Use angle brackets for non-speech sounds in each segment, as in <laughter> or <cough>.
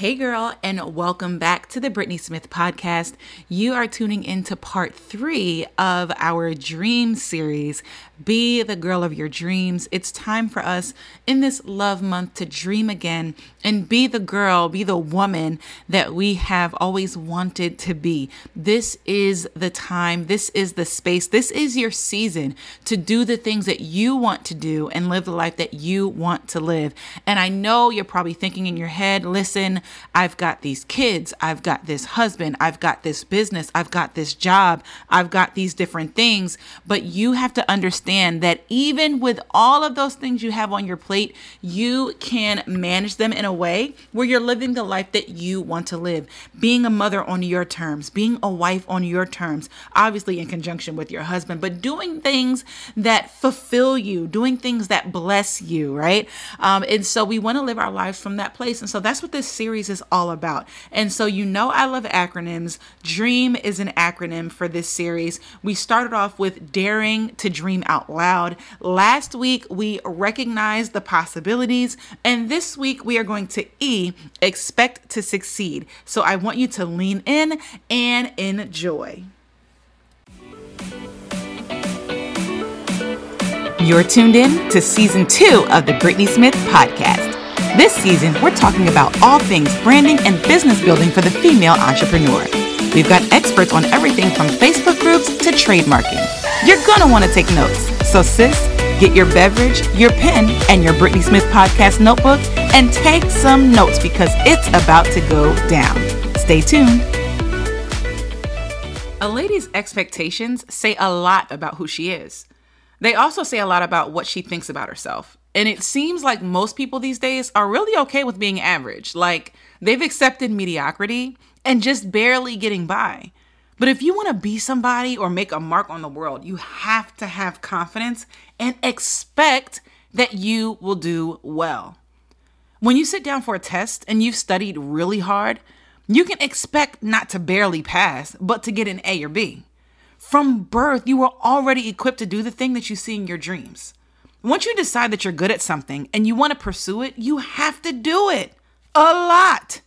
Hey, girl, and welcome back to the Brittnee Smith podcast. You are tuning into part three of our dream series, Be the Girl of Your Dreams. It's time for us in this love month to dream again and be the girl, be the woman that we have always wanted to be. This is the time, this is the space, this is your season to do the things that you want to do and live the life that you want to live. And I know you're probably thinking in your head, listen, I've got these kids, I've got this husband, I've got this business, I've got this job, I've got these different things. But you have to understand that even with all of those things you have on your plate, you can manage them in a way where you're living the life that you want to live. Being a mother on your terms, being a wife on your terms, obviously in conjunction with your husband, but doing things that fulfill you, doing things that bless you, right? Um, and so we want to live our lives from that place. And so that's what this series series is all about. And so, you know, I love acronyms. DREAM is an acronym for this series. We started off with Daring to Dream Out Loud. Last week, we recognized the possibilities. And this week, we are going to E, Expect to Succeed. So, I want you to lean in and enjoy. You're tuned in to season two of the Brittnee Smith podcast. This season, we're talking about all things branding and business building for the female entrepreneur. We've got experts on everything from Facebook groups to trademarking. You're gonna wanna take notes. So, sis, get your beverage, your pen, and your Brittnee Smith podcast notebook and take some notes because it's about to go down. Stay tuned. A lady's expectations say a lot about who she is. They also say a lot about what she thinks about herself. And it seems like most people these days are really okay with being average. Like they've accepted mediocrity and just barely getting by. But if you want to be somebody or make a mark on the world, you have to have confidence and expect that you will do well. When you sit down for a test and you've studied really hard, you can expect not to barely pass, but to get an A or B. From birth, you were already equipped to do the thing that you see in your dreams. Once you decide that you're good at something and you want to pursue it, you have to do it a lot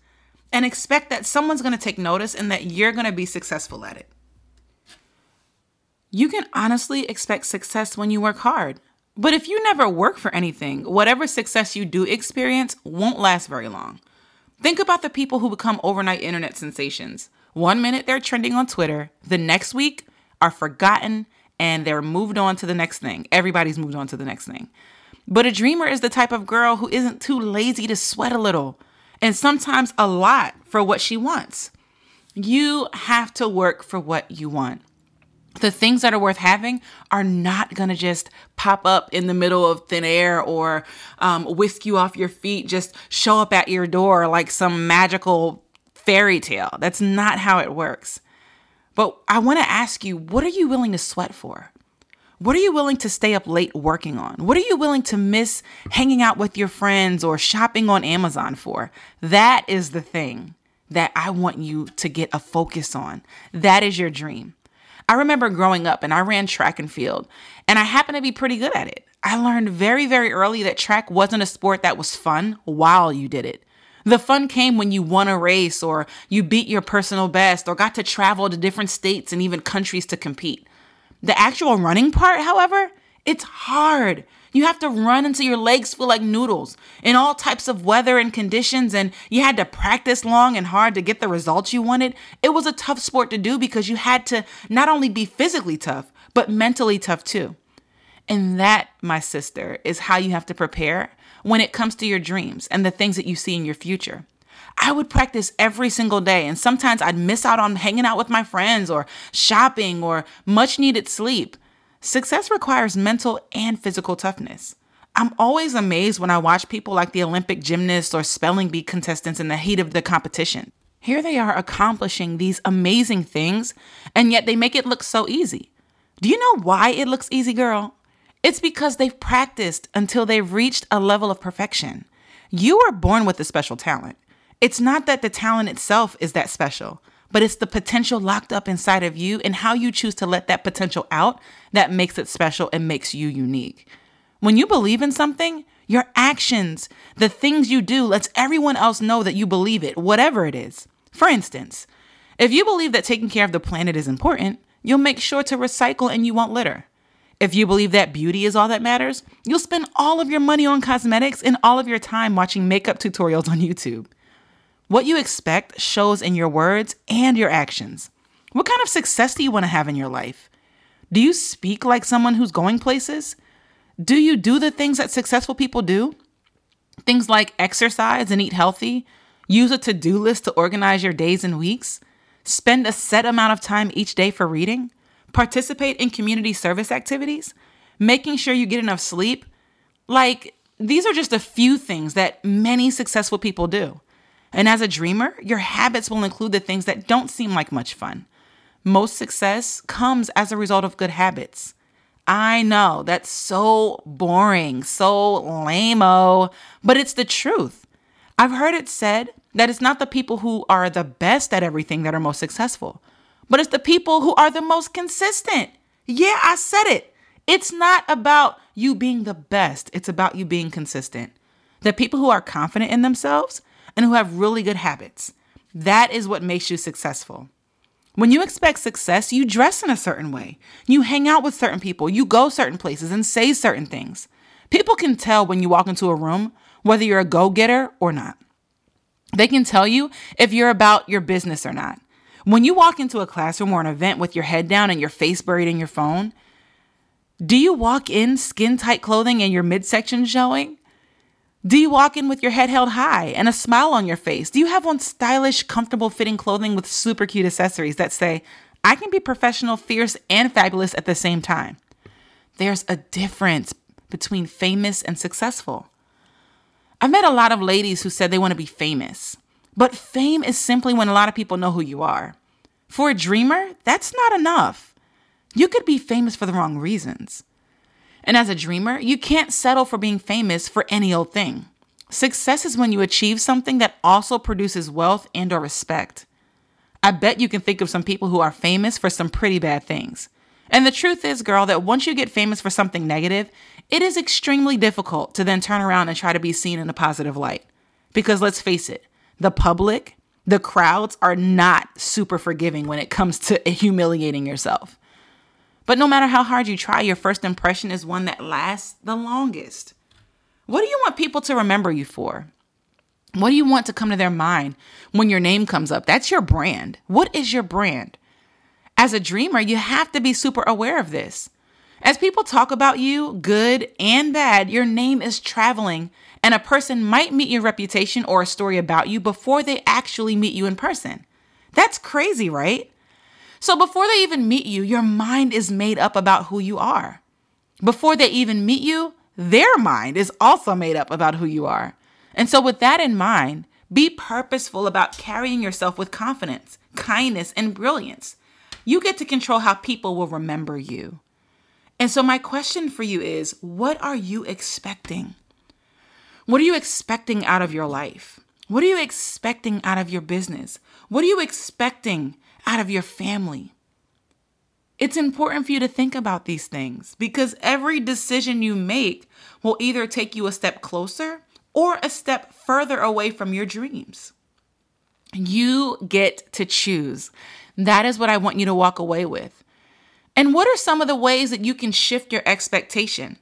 and expect that someone's going to take notice and that you're going to be successful at it. You can honestly expect success when you work hard. But if you never work for anything, whatever success you do experience won't last very long. Think about the people who become overnight internet sensations. One minute they're trending on Twitter, the next week are forgotten and they're moved on to the next thing. Everybody's moved on to the next thing. But a dreamer is the type of girl who isn't too lazy to sweat a little and sometimes a lot for what she wants. You have to work for what you want. The things that are worth having are not gonna just pop up in the middle of thin air or um, whisk you off your feet, just show up at your door like some magical fairy tale. That's not how it works. But I want to ask you, what are you willing to sweat for? What are you willing to stay up late working on? What are you willing to miss hanging out with your friends or shopping on Amazon for? That is the thing that I want you to get a focus on. That is your dream. I remember growing up and I ran track and field, and I happened to be pretty good at it. I learned very, very early that track wasn't a sport that was fun while you did it. The fun came when you won a race or you beat your personal best or got to travel to different states and even countries to compete. The actual running part, however, it's hard. You have to run until your legs feel like noodles in all types of weather and conditions, and you had to practice long and hard to get the results you wanted. It was a tough sport to do because you had to not only be physically tough, but mentally tough too. And that, my sister, is how you have to prepare when it comes to your dreams and the things that you see in your future. I would practice every single day, and sometimes I'd miss out on hanging out with my friends or shopping or much needed sleep. Success requires mental and physical toughness. I'm always amazed when I watch people like the Olympic gymnasts or spelling bee contestants in the heat of the competition. Here they are accomplishing these amazing things, and yet they make it look so easy. Do you know why it looks easy, girl? It's because they've practiced until they've reached a level of perfection. You are born with a special talent. It's not that the talent itself is that special, but it's the potential locked up inside of you and how you choose to let that potential out that makes it special and makes you unique. When you believe in something, Your actions, the things you do, lets everyone else know that you believe it, whatever it is. For instance, if you believe that taking care of the planet is important, you'll make sure to recycle and you won't litter. If you believe that beauty is all that matters, you'll spend all of your money on cosmetics and all of your time watching makeup tutorials on YouTube. What you expect shows in your words and your actions. What kind of success do you want to have in your life? Do you speak like someone who's going places? Do you do the things that successful people do? Things like exercise and eat healthy, use a to do list to organize your days and weeks, spend a set amount of time each day for reading, participate in community service activities, making sure you get enough sleep. Like, these are just a few things that many successful people do. And as a dreamer, your habits will include the things that don't seem like much fun. Most success comes as a result of good habits. I know that's so boring, so lame but it's the truth. I've heard it said that it's not the people who are the best at everything that are most successful, but it's the people who are the most consistent. Yeah, I said it. It's not about you being the best, it's about you being consistent. The people who are confident in themselves and who have really good habits. That is what makes you successful. When you expect success, you dress in a certain way. You hang out with certain people. You go certain places and say certain things. People can tell when you walk into a room whether you're a go getter or not. They can tell you if you're about your business or not. When you walk into a classroom or an event with your head down and your face buried in your phone, do you walk in skin tight clothing and your midsection showing? Do you walk in with your head held high and a smile on your face? Do you have on stylish, comfortable fitting clothing with super cute accessories that say, I can be professional, fierce, and fabulous at the same time? There's a difference between famous and successful. I've met a lot of ladies who said they want to be famous, but fame is simply when a lot of people know who you are. For a dreamer, that's not enough. You could be famous for the wrong reasons. And as a dreamer, you can't settle for being famous for any old thing. Success is when you achieve something that also produces wealth and or respect. I bet you can think of some people who are famous for some pretty bad things. And the truth is, girl, that once you get famous for something negative, it is extremely difficult to then turn around and try to be seen in a positive light. Because let's face it, the public, the crowds are not super forgiving when it comes to <laughs> humiliating yourself. But no matter how hard you try, your first impression is one that lasts the longest. What do you want people to remember you for? What do you want to come to their mind when your name comes up? That's your brand. What is your brand? As a dreamer, you have to be super aware of this. As people talk about you, good and bad, your name is traveling, and a person might meet your reputation or a story about you before they actually meet you in person. That's crazy, right? So before they even meet you, your mind is made up about who you are. Before they even meet you, their mind is also made up about who you are. And so, with that in mind, be purposeful about carrying yourself with confidence, kindness, and brilliance. You get to control how people will remember you. And so, my question for you is what are you expecting? What are you expecting out of your life? What are you expecting out of your business? What are you expecting out of your family. It's important for you to think about these things because every decision you make will either take you a step closer or a step further away from your dreams. You get to choose. That is what I want you to walk away with. And what are some of the ways that you can shift your expectation?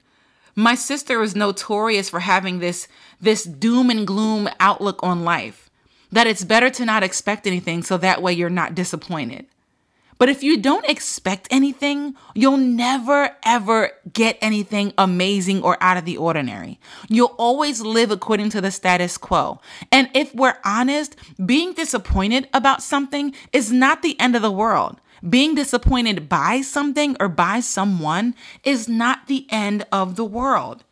My sister is notorious for having this this doom and gloom outlook on life that it's better to not expect anything so that way you're not disappointed. But if you don't expect anything, you'll never ever get anything amazing or out of the ordinary. You'll always live according to the status quo. And if we're honest, being disappointed about something is not the end of the world. Being disappointed by something or by someone is not the end of the world.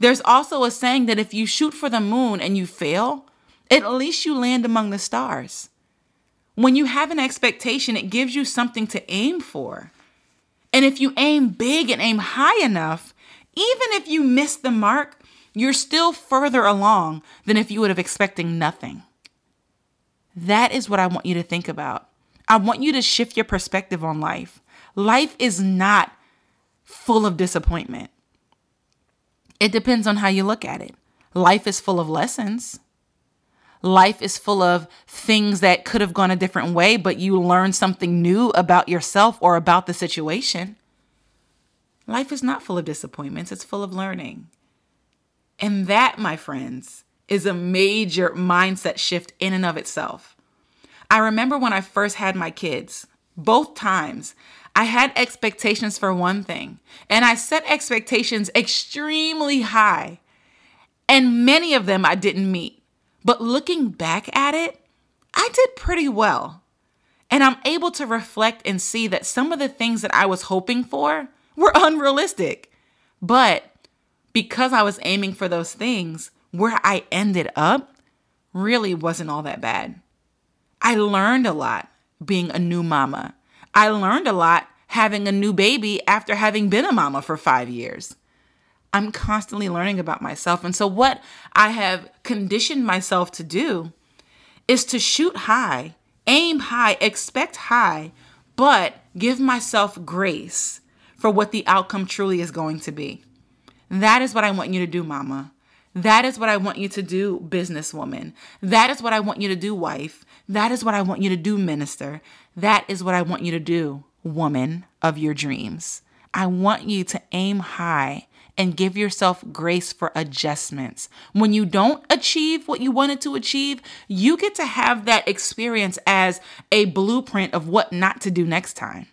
There's also a saying that if you shoot for the moon and you fail, at least you land among the stars. When you have an expectation, it gives you something to aim for. And if you aim big and aim high enough, even if you miss the mark, you're still further along than if you would have expecting nothing. That is what I want you to think about. I want you to shift your perspective on life. Life is not full of disappointment. It depends on how you look at it. Life is full of lessons. Life is full of things that could have gone a different way, but you learn something new about yourself or about the situation. Life is not full of disappointments, it's full of learning. And that, my friends, is a major mindset shift in and of itself. I remember when I first had my kids, both times, I had expectations for one thing, and I set expectations extremely high, and many of them I didn't meet. But looking back at it, I did pretty well. And I'm able to reflect and see that some of the things that I was hoping for were <laughs> unrealistic. But because I was aiming for those things, where I ended up really wasn't all that bad. I learned a lot being a new mama. I learned a lot having a new baby after having been a mama for five years. I'm constantly learning about myself. And so, what I have conditioned myself to do is to shoot high, aim high, expect high, but give myself grace for what the outcome truly is going to be. That is what I want you to do, mama. That is what I want you to do, businesswoman. That is what I want you to do, wife. That is what I want you to do, minister. That is what I want you to do, woman of your dreams. I want you to aim high and give yourself grace for adjustments. When you don't achieve what you wanted to achieve, you get to have that experience as a blueprint of what not to do next time.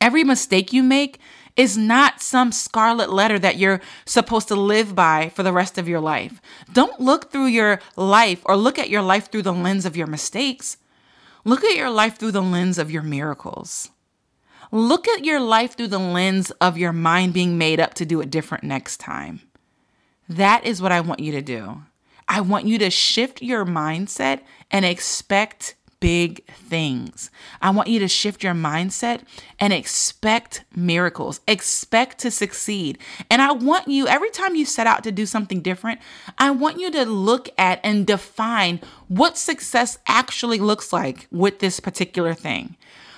Every mistake you make is not some scarlet letter that you're supposed to live by for the rest of your life. Don't look through your life or look at your life through the lens of your mistakes. Look at your life through the lens of your miracles. Look at your life through the lens of your mind being made up to do it different next time. That is what I want you to do. I want you to shift your mindset and expect big things. I want you to shift your mindset and expect miracles, expect to succeed. And I want you, every time you set out to do something different, I want you to look at and define what success actually looks like with this particular thing.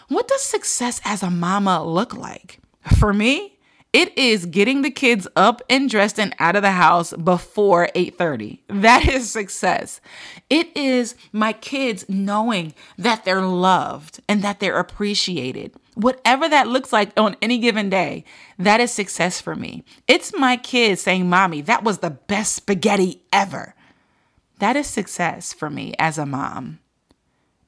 What does success as a mama look like? For me, it is getting the kids up and dressed and out of the house before 8:30. That is success. It is my kids knowing that they're loved and that they're appreciated. Whatever that looks like on any given day, that is success for me. It's my kids saying, "Mommy, that was the best spaghetti ever." That is success for me as a mom.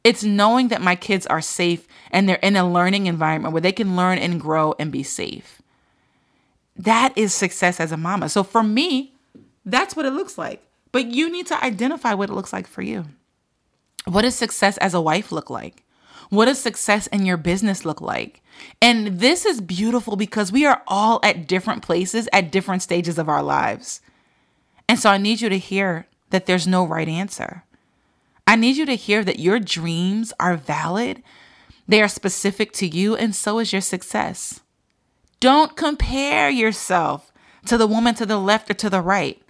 It's knowing that my kids are safe and they're in a learning environment where they can learn and grow and be safe. That is success as a mama. So for me, that's what it looks like. But you need to identify what it looks like for you. What does success as a wife look like? What does success in your business look like? And this is beautiful because we are all at different places at different stages of our lives. And so I need you to hear that there's no right answer. I need you to hear that your dreams are valid, they are specific to you, and so is your success. Don't compare yourself to the woman to the left or to the right.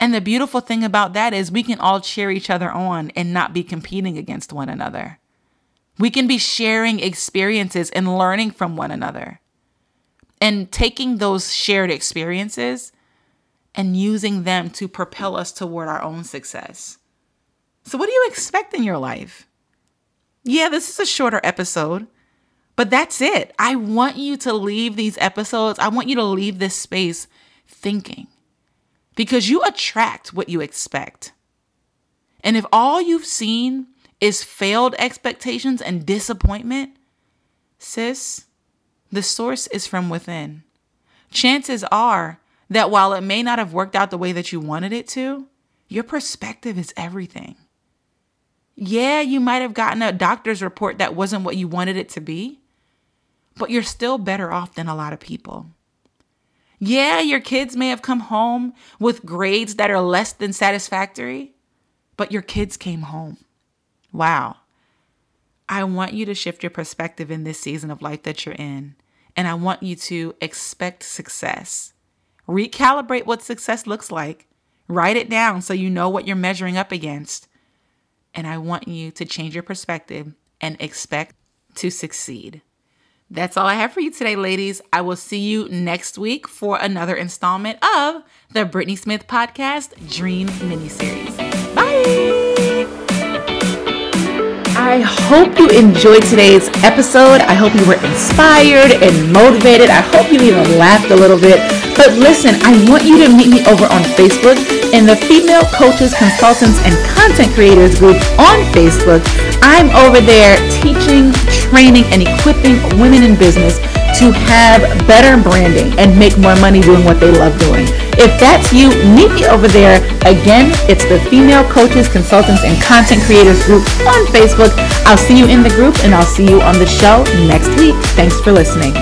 And the beautiful thing about that is we can all cheer each other on and not be competing against one another. We can be sharing experiences and learning from one another and taking those shared experiences and using them to propel us toward our own success. So, what do you expect in your life? Yeah, this is a shorter episode, but that's it. I want you to leave these episodes, I want you to leave this space thinking because you attract what you expect. And if all you've seen is failed expectations and disappointment, sis, the source is from within. Chances are that while it may not have worked out the way that you wanted it to, your perspective is everything. Yeah, you might have gotten a doctor's report that wasn't what you wanted it to be, but you're still better off than a lot of people. Yeah, your kids may have come home with grades that are less than satisfactory, but your kids came home. Wow. I want you to shift your perspective in this season of life that you're in, and I want you to expect success. Recalibrate what success looks like. Write it down so you know what you're measuring up against. And I want you to change your perspective and expect to succeed. That's all I have for you today, ladies. I will see you next week for another installment of the Brittnee Smith Podcast Dream Miniseries. Bye. I hope you enjoyed today's episode. I hope you were inspired and motivated. I hope you even laughed a little bit. But listen, I want you to meet me over on Facebook in the Female Coaches, Consultants, and Content Creators group on Facebook. I'm over there teaching, training, and equipping women in business to have better branding and make more money doing what they love doing. If that's you, meet me over there. Again, it's the Female Coaches, Consultants, and Content Creators group on Facebook. I'll see you in the group and I'll see you on the show next week. Thanks for listening.